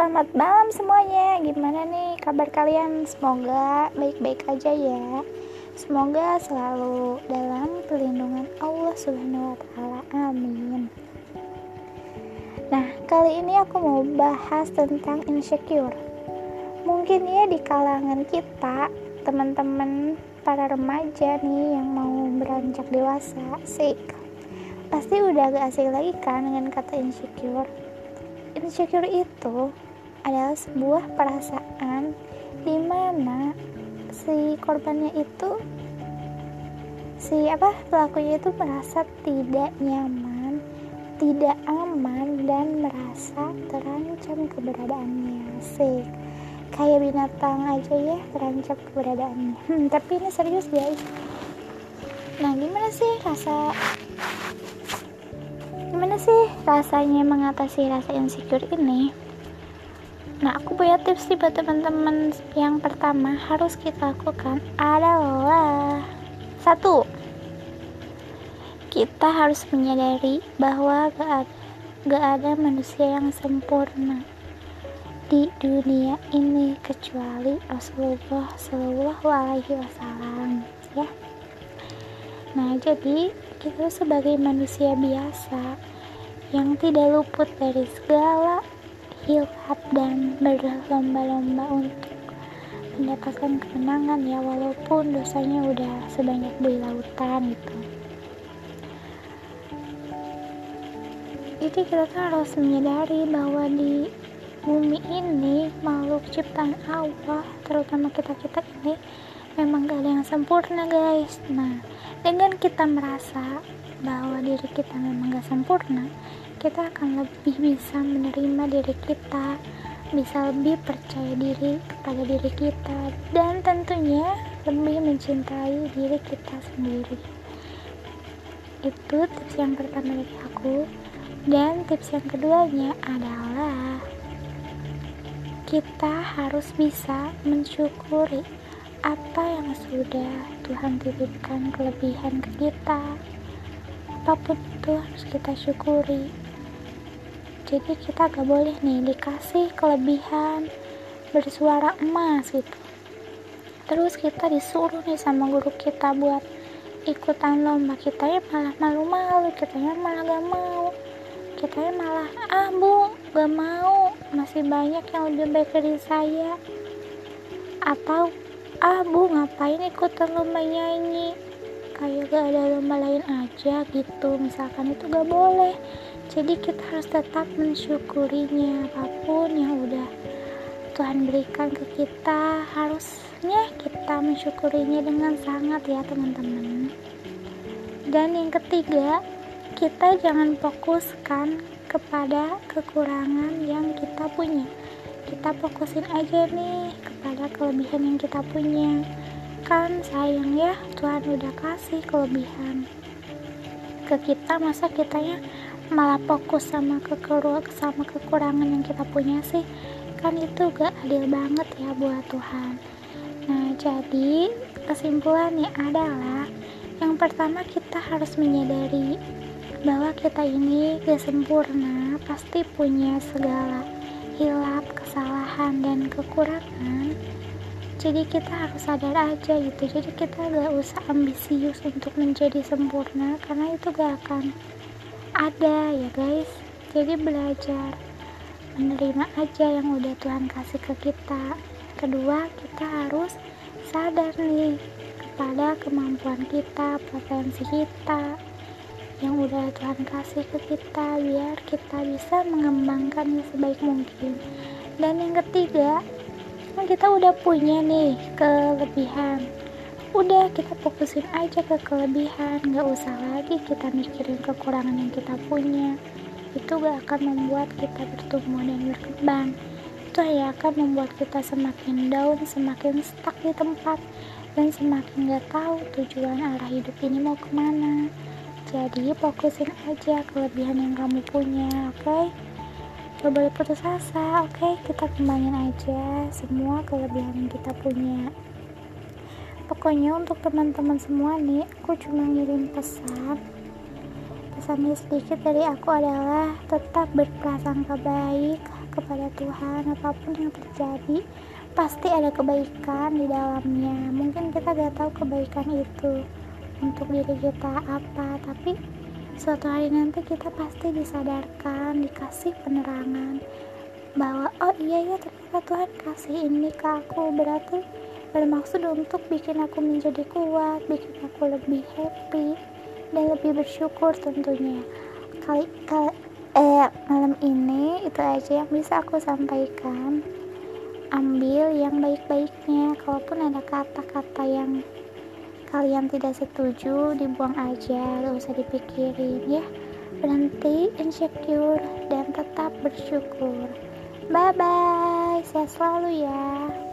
Selamat malam semuanya. Gimana nih kabar kalian? Semoga baik-baik aja ya. Semoga selalu dalam perlindungan Allah Subhanahu wa taala. Amin. Nah, kali ini aku mau bahas tentang insecure. Mungkin ya di kalangan kita, teman-teman para remaja nih yang mau beranjak dewasa, sih pasti udah gak asing lagi kan dengan kata insecure insecure itu adalah sebuah perasaan di mana si korbannya itu si apa pelakunya itu merasa tidak nyaman, tidak aman dan merasa terancam keberadaannya. Sih kayak binatang aja ya terancam keberadaannya. Hmm, tapi ini serius guys. Nah, gimana sih rasa gimana sih rasanya mengatasi rasa insecure ini nah aku punya tips nih buat teman-teman yang pertama harus kita lakukan adalah satu kita harus menyadari bahwa gak ada, gak ada manusia yang sempurna di dunia ini kecuali Rasulullah Shallallahu Alaihi Wasallam ya. Nah jadi kita sebagai manusia biasa yang tidak luput dari segala hilap dan berlomba-lomba untuk mendapatkan kemenangan ya walaupun dosanya udah sebanyak buih lautan gitu. Jadi kita tuh harus menyadari bahwa di bumi ini makhluk ciptaan Allah terutama kita-kita ini memang gak ada yang sempurna guys. Nah dengan kita merasa bahwa diri kita memang gak sempurna kita akan lebih bisa menerima diri kita bisa lebih percaya diri kepada diri kita dan tentunya lebih mencintai diri kita sendiri. Itu tips yang pertama dari aku. Dan tips yang keduanya adalah kita harus bisa mensyukuri apa yang sudah Tuhan titipkan kelebihan ke kita. Apa pun itu harus kita syukuri jadi kita gak boleh nih dikasih kelebihan bersuara emas gitu. Terus kita disuruh nih sama guru kita buat ikutan lomba. Kita ya malah malu-malu kita ya malah gak mau. Kita ya malah ah bu gak mau. Masih banyak yang lebih baik dari saya. Atau ah bu ngapain ikutan lomba nyanyi? Kayak gak ada lomba lain aja gitu. Misalkan itu gak boleh jadi kita harus tetap mensyukurinya. Apa pun yang udah Tuhan berikan ke kita harusnya kita mensyukurinya dengan sangat ya teman-teman. Dan yang ketiga kita jangan fokuskan kepada kekurangan yang kita punya. Kita fokusin aja nih kepada kelebihan yang kita punya. Kan sayang ya Tuhan udah kasih kelebihan ke kita masa kitanya malah fokus sama kekurangan sama kekurangan yang kita punya sih. Kan itu gak adil banget ya buat Tuhan. Nah jadi kesimpulannya adalah yang pertama kita harus menyadari bahwa kita ini gak sempurna pasti punya segala hilap, kesalahan, dan kekurangan. Jadi kita harus sadar aja gitu. Jadi kita gak usah ambisius untuk menjadi sempurna karena itu gak akan ada ya guys. Jadi belajar menerima aja yang udah Tuhan kasih ke kita. Kedua kita harus sadar nih kepada kemampuan kita potensi kita yang udah Tuhan kasih ke kita biar kita bisa mengembangkannya sebaik mungkin. Dan yang ketiga kita udah punya nih kelebihan udah kita fokusin aja ke kelebihan. Gak usah lagi kita mikirin kekurangan yang kita punya. Itu gak akan membuat kita bertumbuh dan berkembang. Itu hanya akan membuat kita semakin down semakin stuck di tempat dan semakin gak tahu tujuan arah hidup ini mau ke mana. Jadi fokusin aja kelebihan yang kamu punya oke? Okay? gak boleh putus asa oke? Okay? kita kembangin aja semua kelebihan yang kita punya pokoknya untuk teman-teman semua nih aku cuma ngirim pesan. Pesannya sedikit dari aku adalah tetap berprasangka baik kepada Tuhan. Apa pun yang terjadi pasti ada kebaikan di dalamnya. Mungkin kita gak tahu kebaikan itu untuk diri kita apa tapi suatu hari nanti kita pasti disadarkan dikasih penerangan. Bahwa oh iya ya ternyata Tuhan kasih ini ke aku berarti bermaksud untuk bikin aku menjadi kuat bikin aku lebih happy dan lebih bersyukur tentunya. Kali, kali eh malam ini itu aja yang bisa aku sampaikan. Ambil yang baik-baiknya kalaupun ada kata-kata yang kalian tidak setuju dibuang aja gak usah dipikirin ya. Berhenti insecure dan tetap bersyukur. Bye bye sehat selalu ya